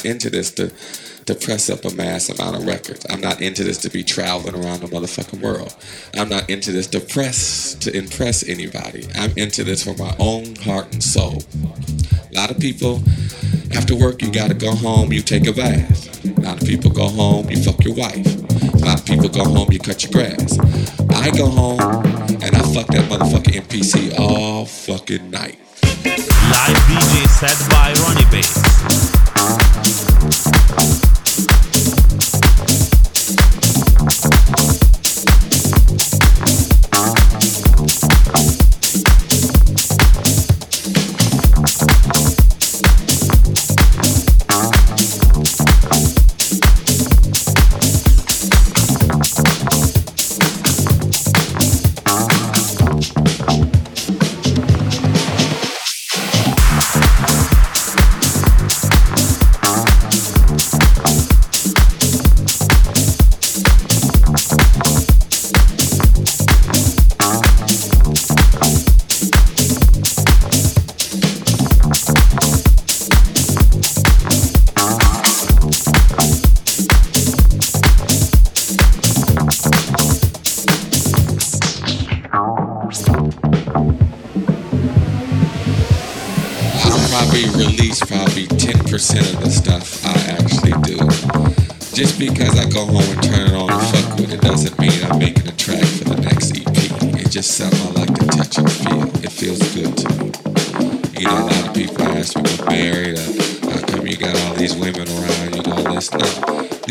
not into this to to press up a mass amount of records. I'm not into this to be traveling around the motherfucking world. I'm not into this to press to impress anybody. I'm into this for my own heart and soul. A lot of people after work you gotta go home, you take a bath. A lot of people go home, you fuck your wife. A lot of people go home, you cut your grass. I go home and I fuck that motherfucking MPC all fucking night. Live DJ set by Rony Bass. I'll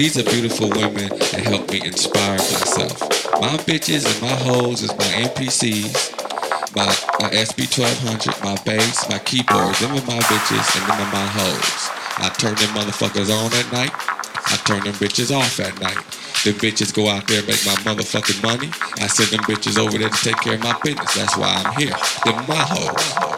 these are beautiful women that help me inspire myself. My bitches and my hoes is my MPCs my, my SP1200, my bass, my keyboards, them are my bitches and them are my hoes. I turn them motherfuckers on at night. I turn them bitches off at night. Them bitches go out there and make my motherfucking money. I send them bitches over there to take care of my business. That's why I'm here. Them my hoes.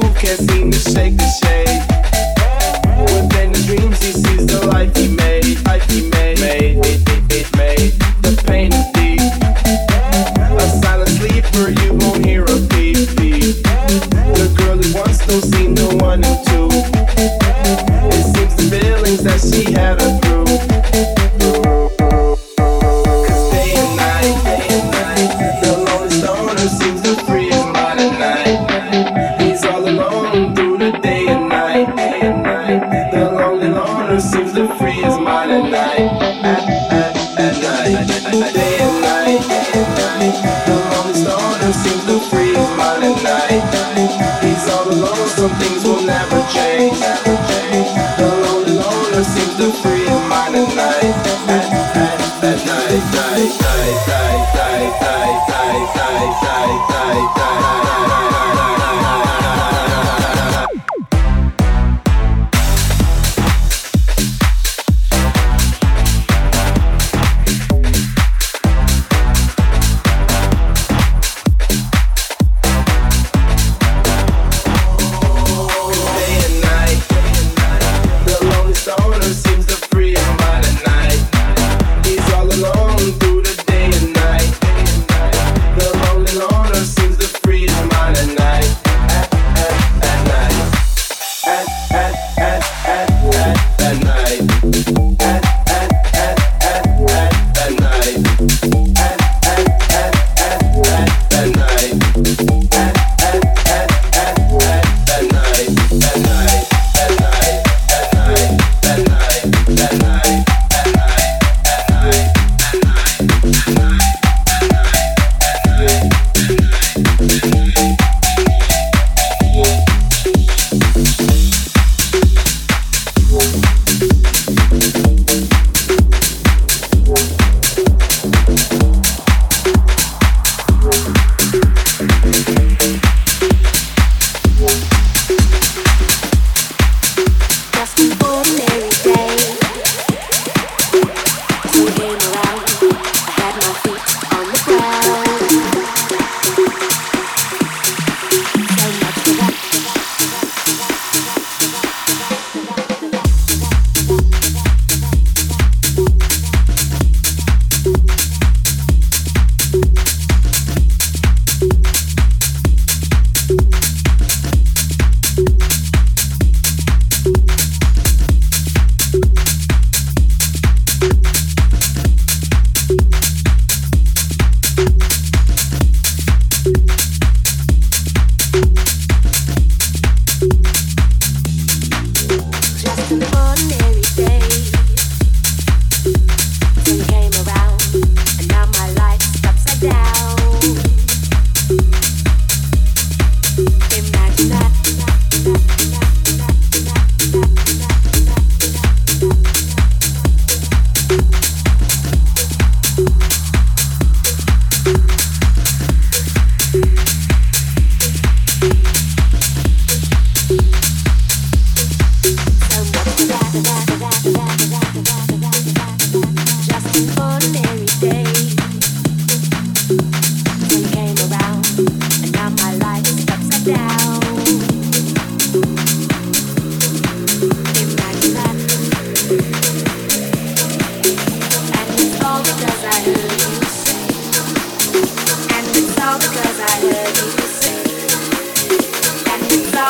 Can't seem to shake the shade.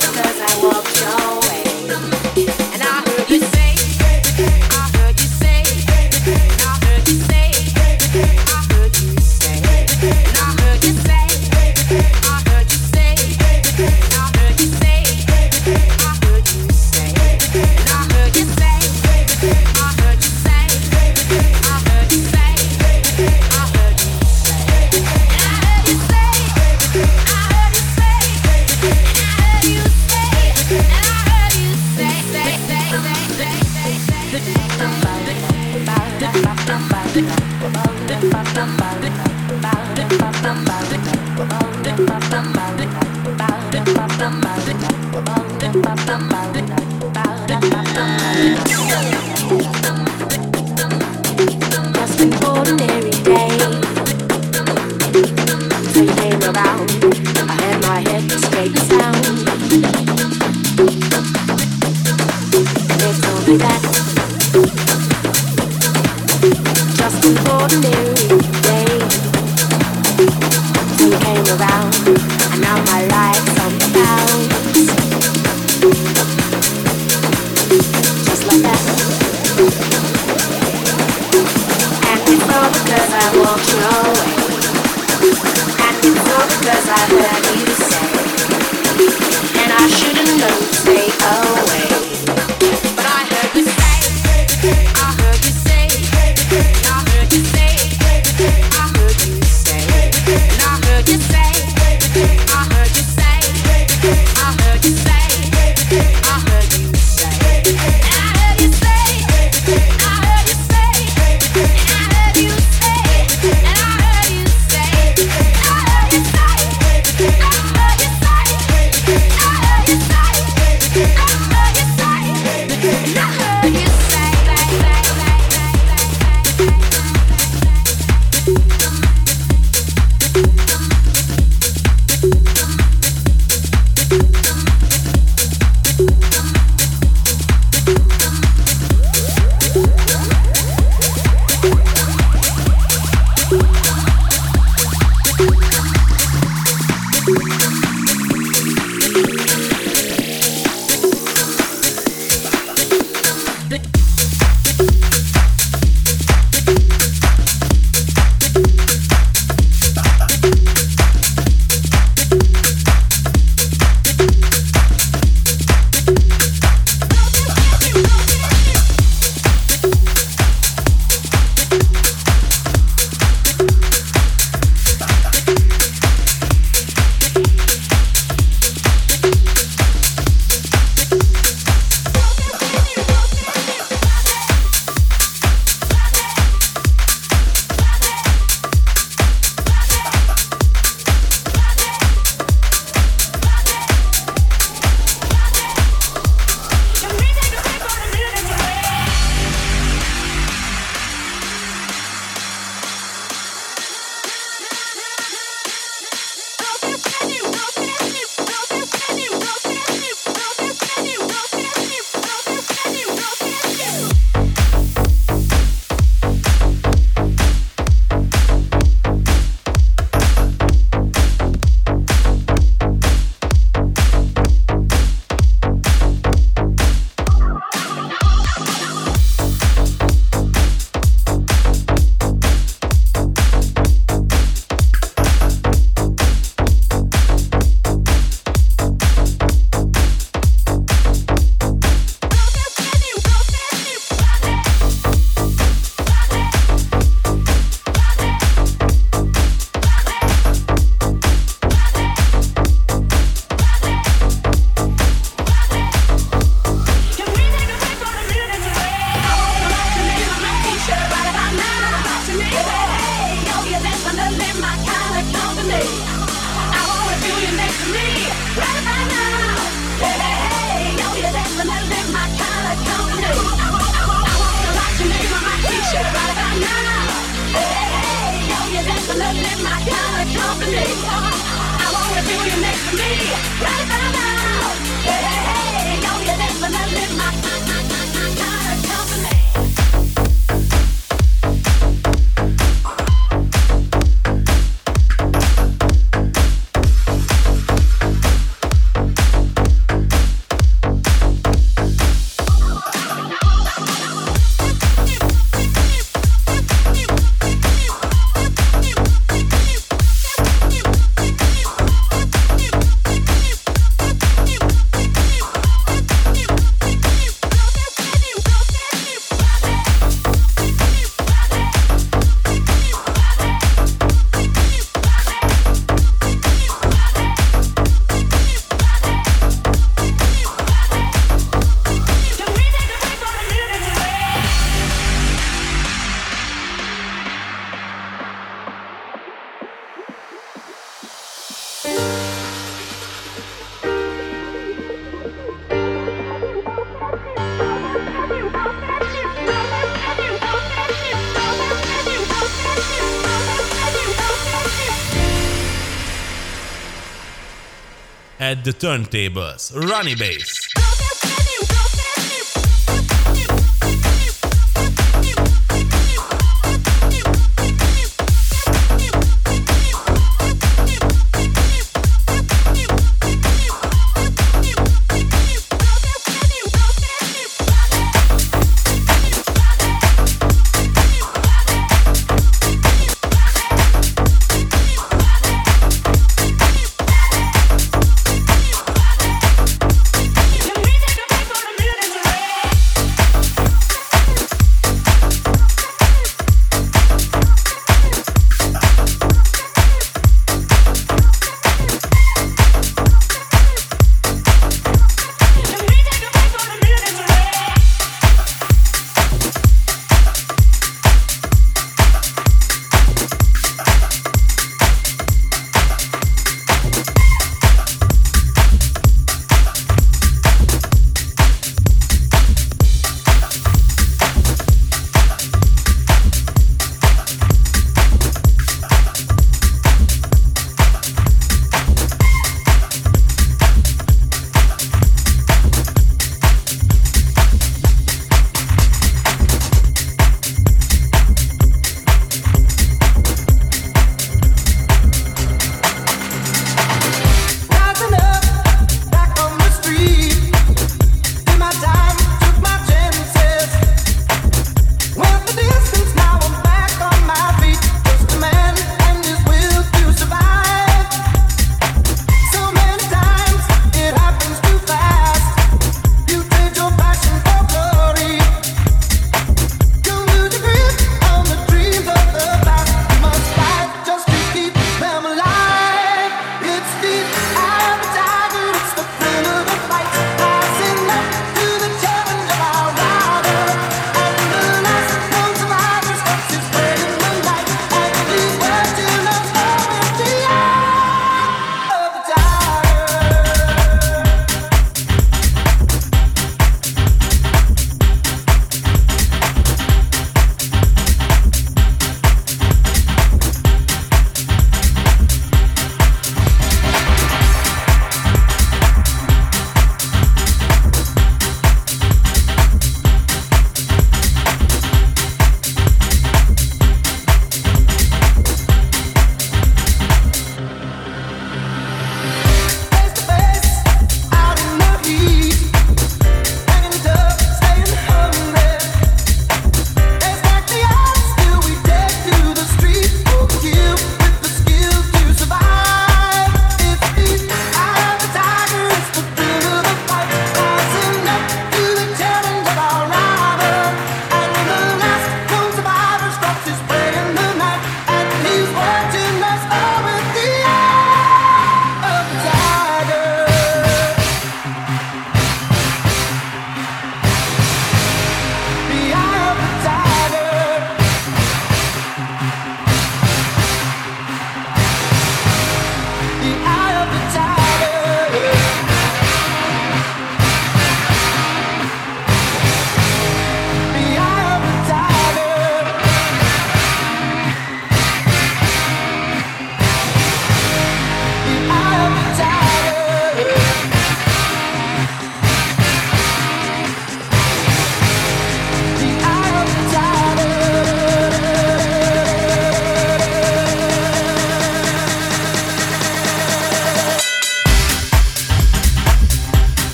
because I walk your at the turntables, Rony Bass.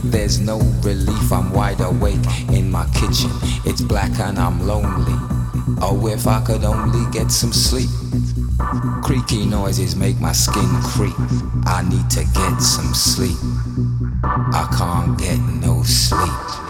But there's no relief. I'm wide awake in my kitchen. It's black and I'm lonely. Oh, if I could only get some sleep. Creaky noises make my skin creep. I need to get some sleep. I can't get no sleep.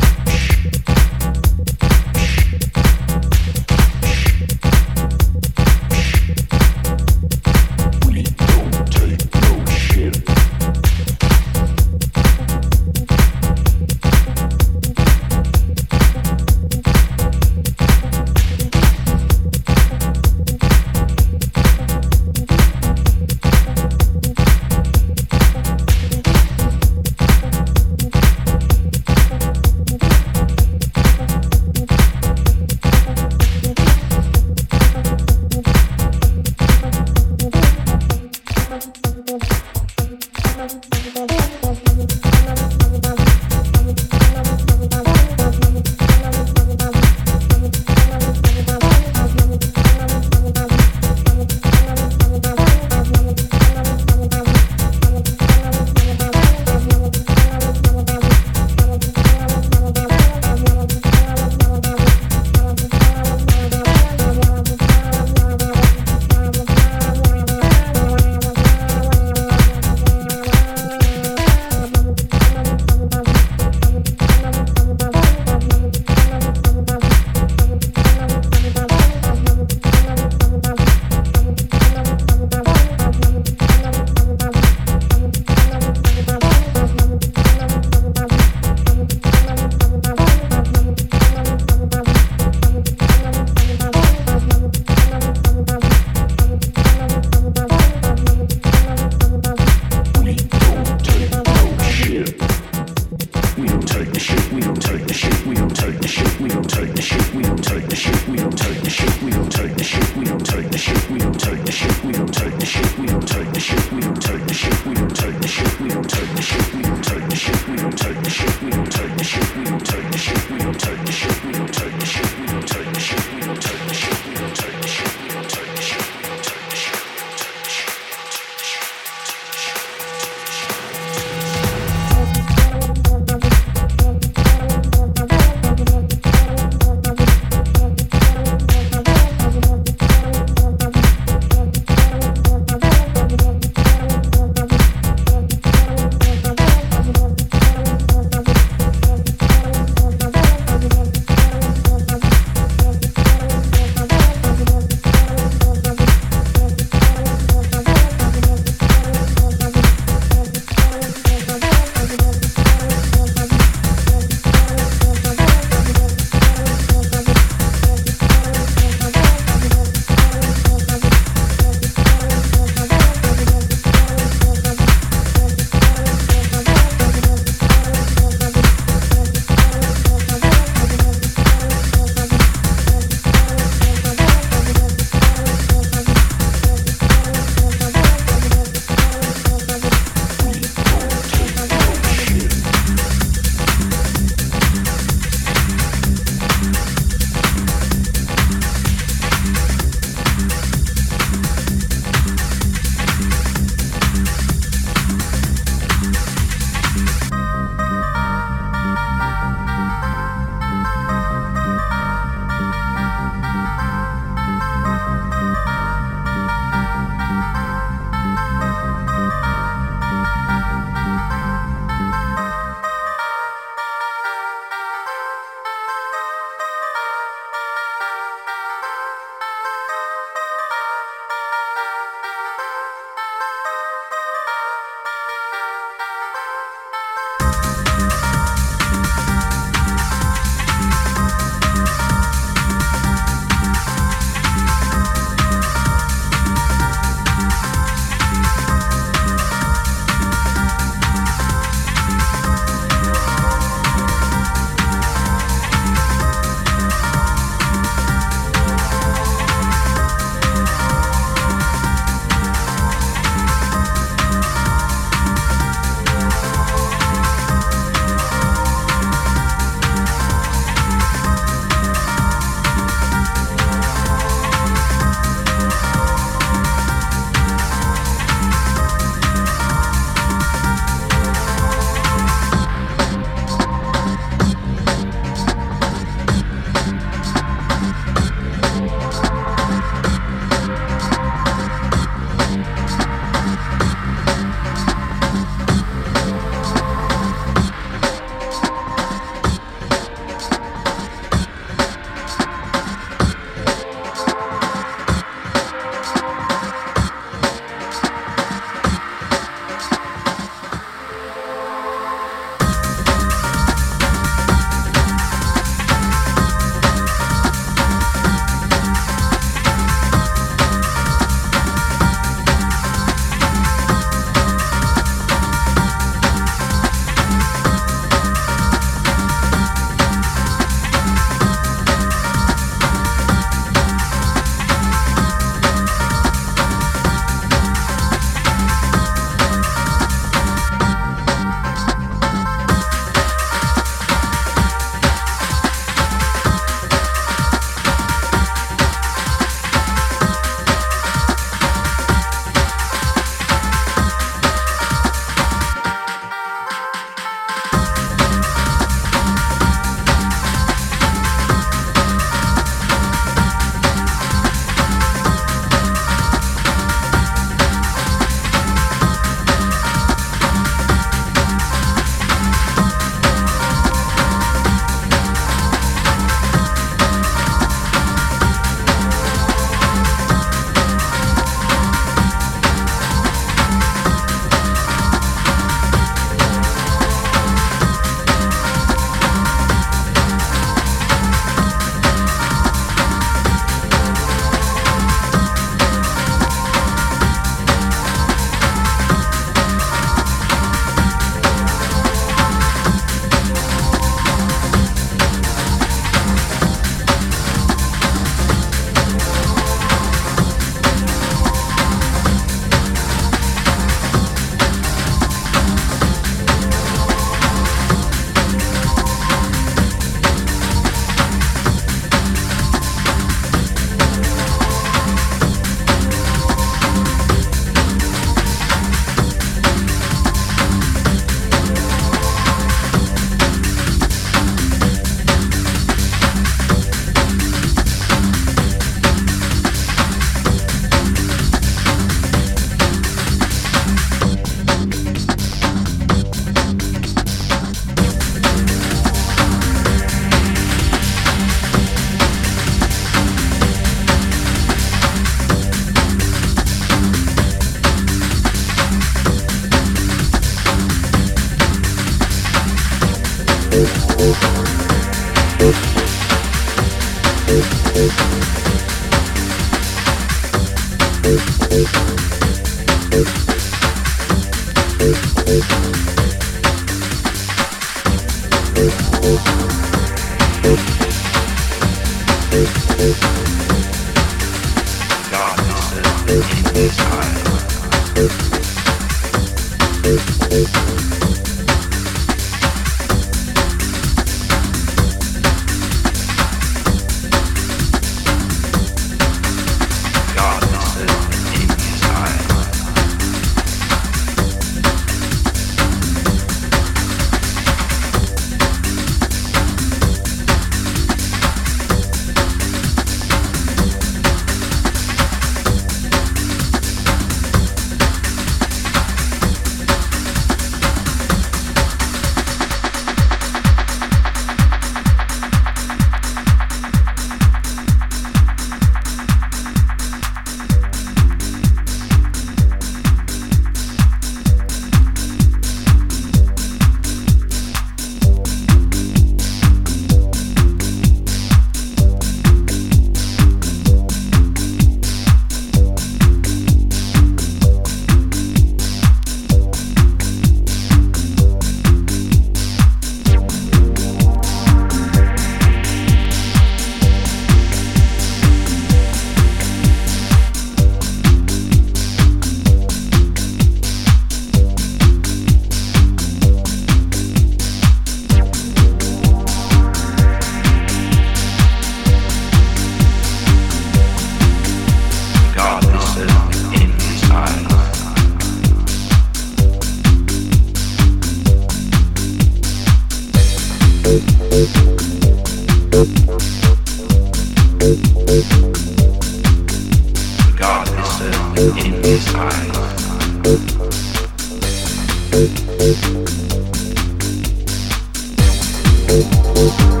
Thank